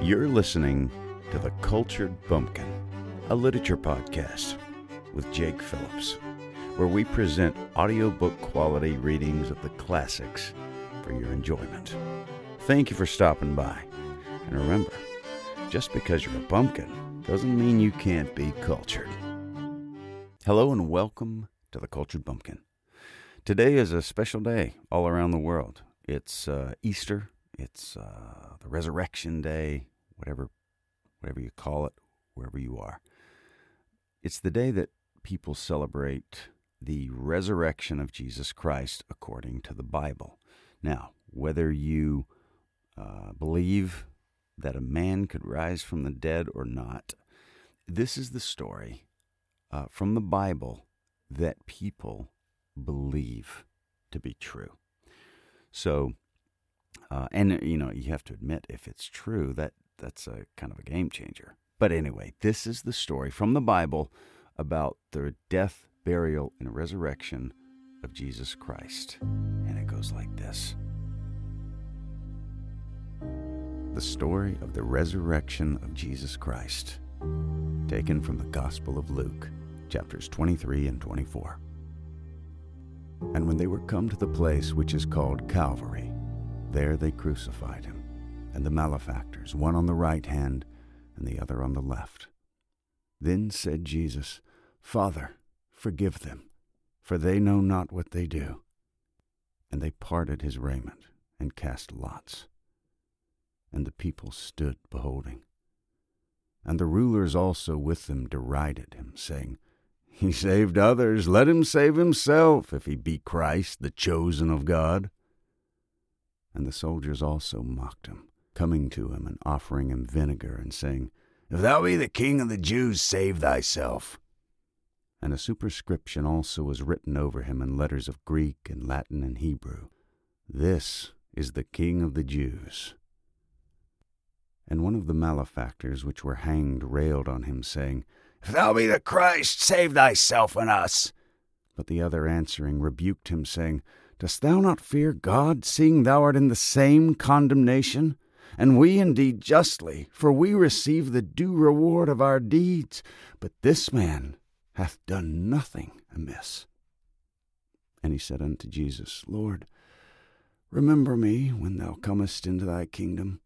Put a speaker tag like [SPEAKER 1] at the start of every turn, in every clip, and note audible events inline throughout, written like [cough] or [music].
[SPEAKER 1] You're listening to The Cultured Bumpkin, a literature podcast with Jake Phillips, where we present audiobook quality readings of the classics for your enjoyment. Thank you for stopping by. And remember, just because you're a bumpkin doesn't mean you can't be cultured. Hello and welcome to The Cultured Bumpkin. Today is a special day all around the world. It's uh, Easter, it's uh, the Resurrection Day, whatever whatever you call it, wherever you are. It's the day that people celebrate the resurrection of Jesus Christ according to the Bible. Now, whether you uh, believe that a man could rise from the dead or not, this is the story uh, from the Bible that people believe to be true. So, uh, and you know, you have to admit if it's true that that's a kind of a game changer. But anyway, this is the story from the Bible about the death, burial, and resurrection of Jesus Christ. And it goes like this The story of the resurrection of Jesus Christ, taken from the Gospel of Luke, chapters 23 and 24. And when they were come to the place which is called Calvary, there they crucified him and the malefactors, one on the right hand and the other on the left. Then said Jesus, Father, forgive them, for they know not what they do. And they parted his raiment and cast lots. And the people stood beholding. And the rulers also with them derided him, saying, He saved others, let him save himself, if he be Christ, the chosen of God. And the soldiers also mocked him coming to him and offering him vinegar, and saying, If thou be the king of the Jews, save thyself. And a superscription also was written over him in letters of Greek and Latin and Hebrew This is the King of the Jews. And one of the malefactors which were hanged railed on him, saying, If thou be the Christ, save thyself and us. But the other answering rebuked him, saying, Dost thou not fear God, seeing thou art in the same condemnation? and we indeed justly, for we receive the due reward of our deeds. But this man hath done nothing amiss. And he said unto Jesus, Lord, remember me when thou comest into thy kingdom.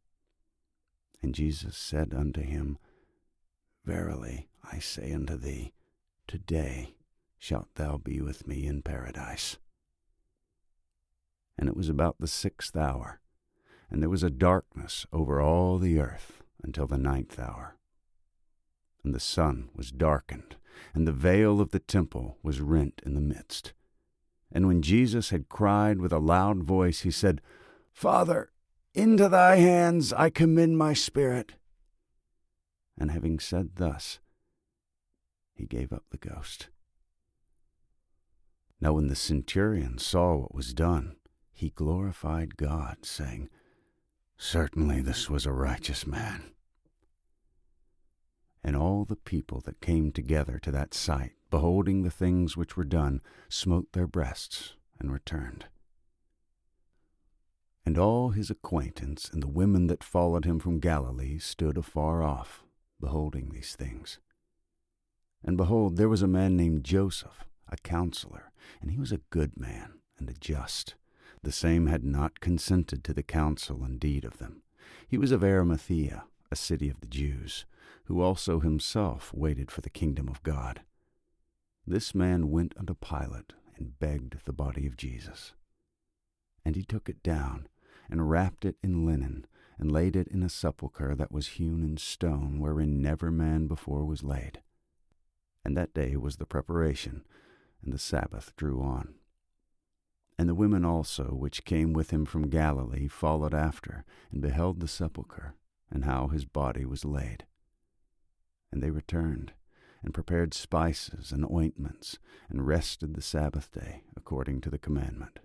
[SPEAKER 1] And Jesus said unto him, Verily I say unto thee, today shalt thou be with me in paradise. And it was about the sixth hour and there was a darkness over all the earth until the ninth hour. And the sun was darkened, and the veil of the temple was rent in the midst. And when Jesus had cried with a loud voice, he said, Father, into thy hands I commend my spirit. And having said thus, he gave up the ghost. Now when the centurion saw what was done, he glorified God, saying, Certainly this was a righteous man. And all the people that came together to that sight, beholding the things which were done, smote their breasts and returned. And all his acquaintance and the women that followed him from Galilee stood afar off, beholding these things. And behold, there was a man named Joseph, a counselor, and he was a good man and a just the same had not consented to the counsel and deed of them. He was of Arimathea, a city of the Jews, who also himself waited for the kingdom of God. This man went unto Pilate and begged the body of Jesus. And he took it down, and wrapped it in linen, and laid it in a sepulchre that was hewn in stone, wherein never man before was laid. And that day was the preparation, and the Sabbath drew on. And the women also, which came with him from Galilee, followed after, and beheld the sepulchre, and how his body was laid. And they returned, and prepared spices and ointments, and rested the Sabbath day, according to the commandment.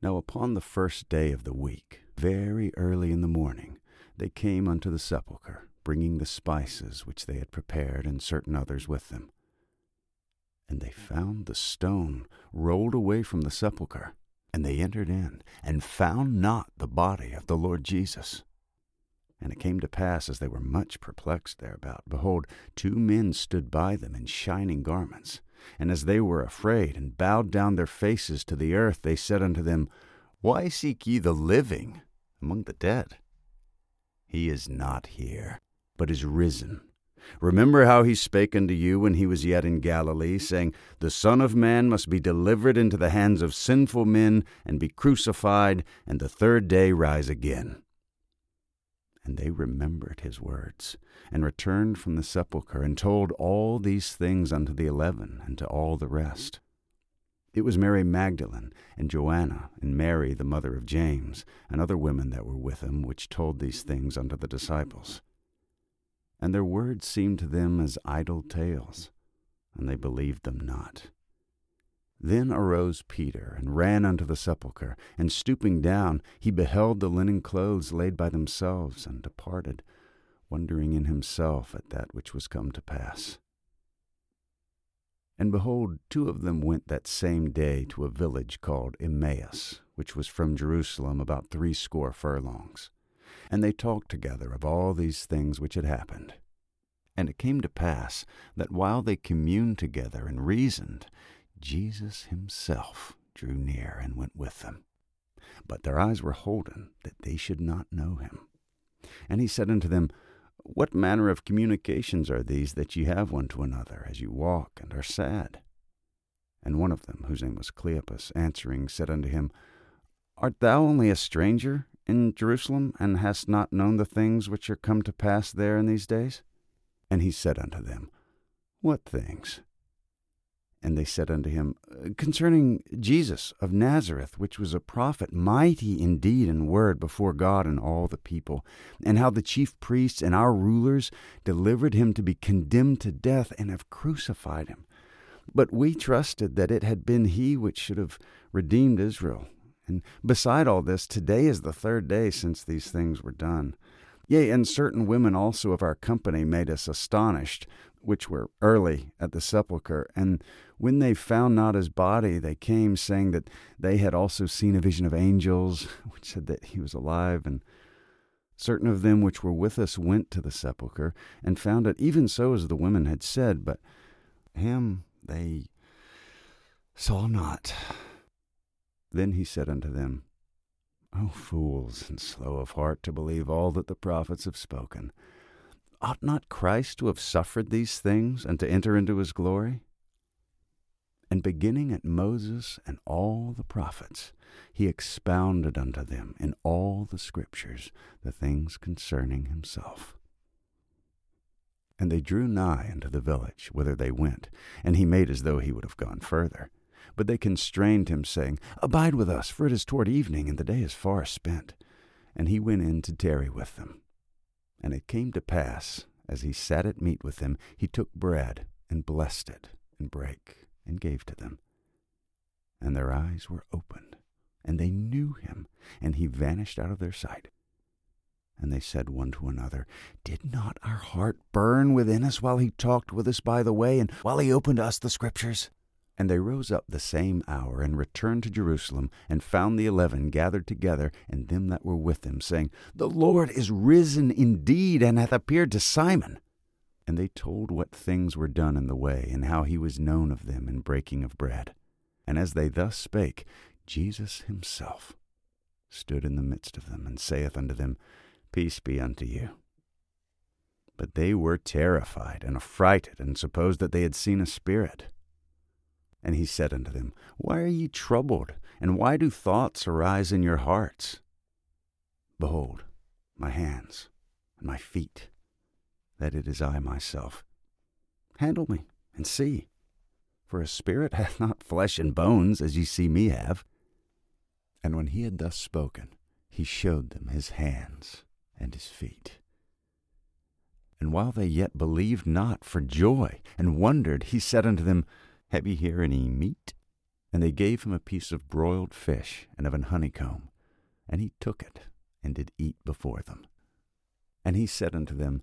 [SPEAKER 1] Now upon the first day of the week, very early in the morning, they came unto the sepulchre, bringing the spices which they had prepared, and certain others with them. And they found the stone rolled away from the sepulchre. And they entered in, and found not the body of the Lord Jesus. And it came to pass, as they were much perplexed thereabout, behold, two men stood by them in shining garments. And as they were afraid, and bowed down their faces to the earth, they said unto them, Why seek ye the living among the dead? He is not here, but is risen. Remember how he spake unto you when he was yet in Galilee, saying, The Son of Man must be delivered into the hands of sinful men, and be crucified, and the third day rise again. And they remembered his words, and returned from the sepulchre, and told all these things unto the eleven, and to all the rest. It was Mary Magdalene, and Joanna, and Mary the mother of James, and other women that were with him, which told these things unto the disciples. And their words seemed to them as idle tales, and they believed them not. Then arose Peter, and ran unto the sepulchre, and stooping down, he beheld the linen clothes laid by themselves, and departed, wondering in himself at that which was come to pass. And behold, two of them went that same day to a village called Emmaus, which was from Jerusalem about threescore furlongs. And they talked together of all these things which had happened. And it came to pass that while they communed together and reasoned, Jesus himself drew near and went with them. But their eyes were holden that they should not know him. And he said unto them, What manner of communications are these that ye have one to another as you walk and are sad? And one of them, whose name was Cleopas, answering, said unto him, Art thou only a stranger in Jerusalem, and hast not known the things which are come to pass there in these days? And he said unto them, What things? And they said unto him, Concerning Jesus of Nazareth, which was a prophet, mighty in deed and word before God and all the people, and how the chief priests and our rulers delivered him to be condemned to death and have crucified him. But we trusted that it had been he which should have redeemed Israel. And beside all this, today is the third day since these things were done. Yea, and certain women also of our company made us astonished, which were early at the sepulchre. And when they found not his body, they came, saying that they had also seen a vision of angels, [laughs] which said that he was alive. And certain of them which were with us went to the sepulchre, and found it even so as the women had said, but him they saw not. Then he said unto them, O fools, and slow of heart to believe all that the prophets have spoken, ought not Christ to have suffered these things, and to enter into his glory? And beginning at Moses and all the prophets, he expounded unto them in all the scriptures the things concerning himself. And they drew nigh unto the village whither they went, and he made as though he would have gone further. But they constrained him, saying, Abide with us, for it is toward evening, and the day is far spent. And he went in to tarry with them. And it came to pass, as he sat at meat with them, he took bread, and blessed it, and brake, and gave to them. And their eyes were opened, and they knew him, and he vanished out of their sight. And they said one to another, Did not our heart burn within us while he talked with us by the way, and while he opened us the Scriptures? And they rose up the same hour, and returned to Jerusalem, and found the eleven gathered together, and them that were with them, saying, The Lord is risen indeed, and hath appeared to Simon. And they told what things were done in the way, and how he was known of them in breaking of bread. And as they thus spake, Jesus himself stood in the midst of them, and saith unto them, Peace be unto you. But they were terrified and affrighted, and supposed that they had seen a spirit. And he said unto them, Why are ye troubled, and why do thoughts arise in your hearts? Behold, my hands and my feet, that it is I myself. Handle me, and see, for a spirit [laughs] hath not flesh and bones, as ye see me have. And when he had thus spoken, he showed them his hands and his feet. And while they yet believed not for joy, and wondered, he said unto them, Have ye here any meat? And they gave him a piece of broiled fish and of an honeycomb. And he took it, and did eat before them. And he said unto them,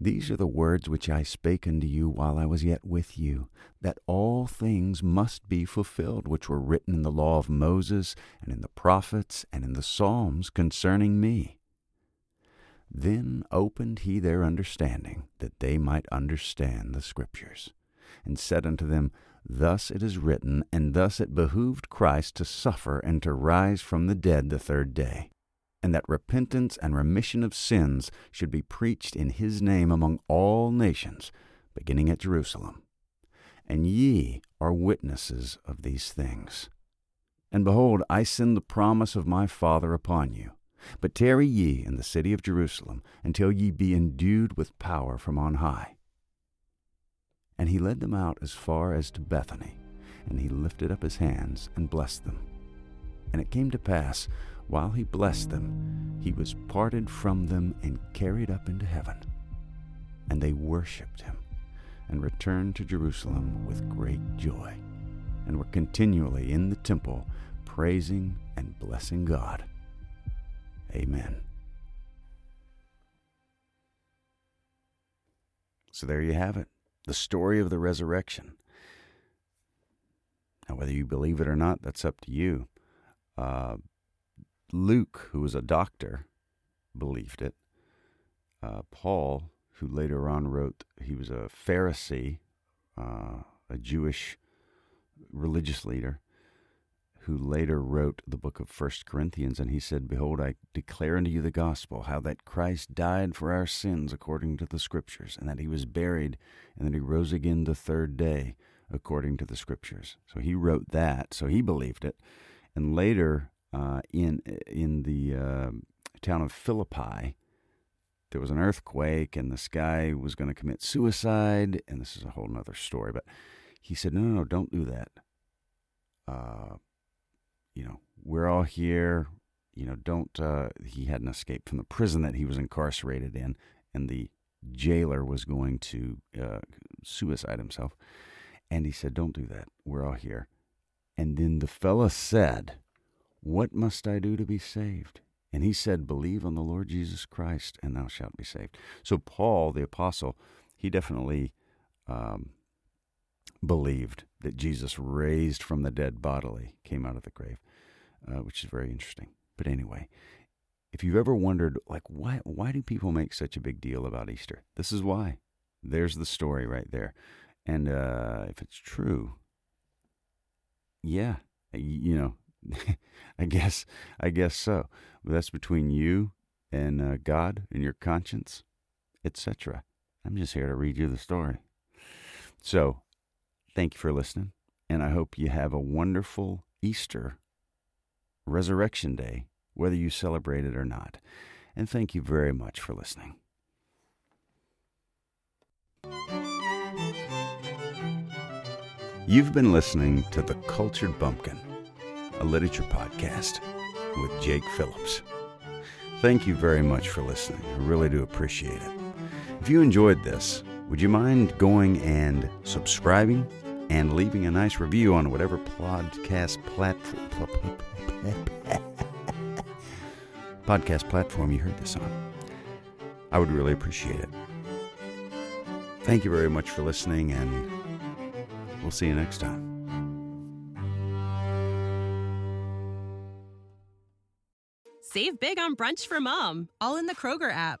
[SPEAKER 1] These are the words which I spake unto you while I was yet with you, that all things must be fulfilled which were written in the law of Moses, and in the prophets, and in the Psalms concerning me. Then opened he their understanding, that they might understand the Scriptures, and said unto them, Thus it is written, and thus it behooved Christ to suffer and to rise from the dead the third day, and that repentance and remission of sins should be preached in his name among all nations, beginning at Jerusalem. And ye are witnesses of these things. And behold, I send the promise of my Father upon you. But tarry ye in the city of Jerusalem until ye be endued with power from on high. And he led them out as far as to Bethany, and he lifted up his hands and blessed them. And it came to pass, while he blessed them, he was parted from them and carried up into heaven. And they worshipped him, and returned to Jerusalem with great joy, and were continually in the temple, praising and blessing God. Amen. So there you have it the story of the resurrection. Now, whether you believe it or not, that's up to you. Uh, Luke, who was a doctor, believed it. Uh, Paul, who later on wrote, he was a Pharisee, uh, a Jewish religious leader who later wrote the book of First Corinthians, and he said, Behold, I declare unto you the gospel, how that Christ died for our sins according to the Scriptures, and that he was buried, and that he rose again the third day according to the Scriptures. So he wrote that, so he believed it. And later, uh, in in the uh, town of Philippi, there was an earthquake, and this guy was going to commit suicide, and this is a whole other story. But he said, "No, no, no, don't do that." Uh, you know, we're all here. You know, don't. Uh, he hadn't escaped from the prison that he was incarcerated in, and the jailer was going to uh, suicide himself. And he said, "Don't do that. We're all here." And then the fella said, "What must I do to be saved?" And he said, "Believe on the Lord Jesus Christ, and thou shalt be saved." So Paul, the apostle, he definitely um, believed that Jesus raised from the dead bodily, came out of the grave, uh, which is very interesting. But anyway, if you've ever wondered, like, why, why do people make such a big deal about Easter? This is why. There's the story right there. And uh, if it's true, yeah, you know, [laughs] I guess, I guess so. But that's between you and uh, God and your conscience, etc. I'm just here to read you the story. So Thank you for listening, and I hope you have a wonderful Easter, Resurrection Day, whether you celebrate it or not. And thank you very much for listening. You've been listening to The Cultured Bumpkin, a literature podcast with Jake Phillips. Thank you very much for listening. I really do appreciate it. If you enjoyed this, would you mind going and subscribing and leaving a nice review on whatever podcast platform [laughs] podcast platform you heard this on. I would really appreciate it. Thank you very much for listening, and we'll see you next time.
[SPEAKER 2] Save big on brunch for mom, all in the Kroger app.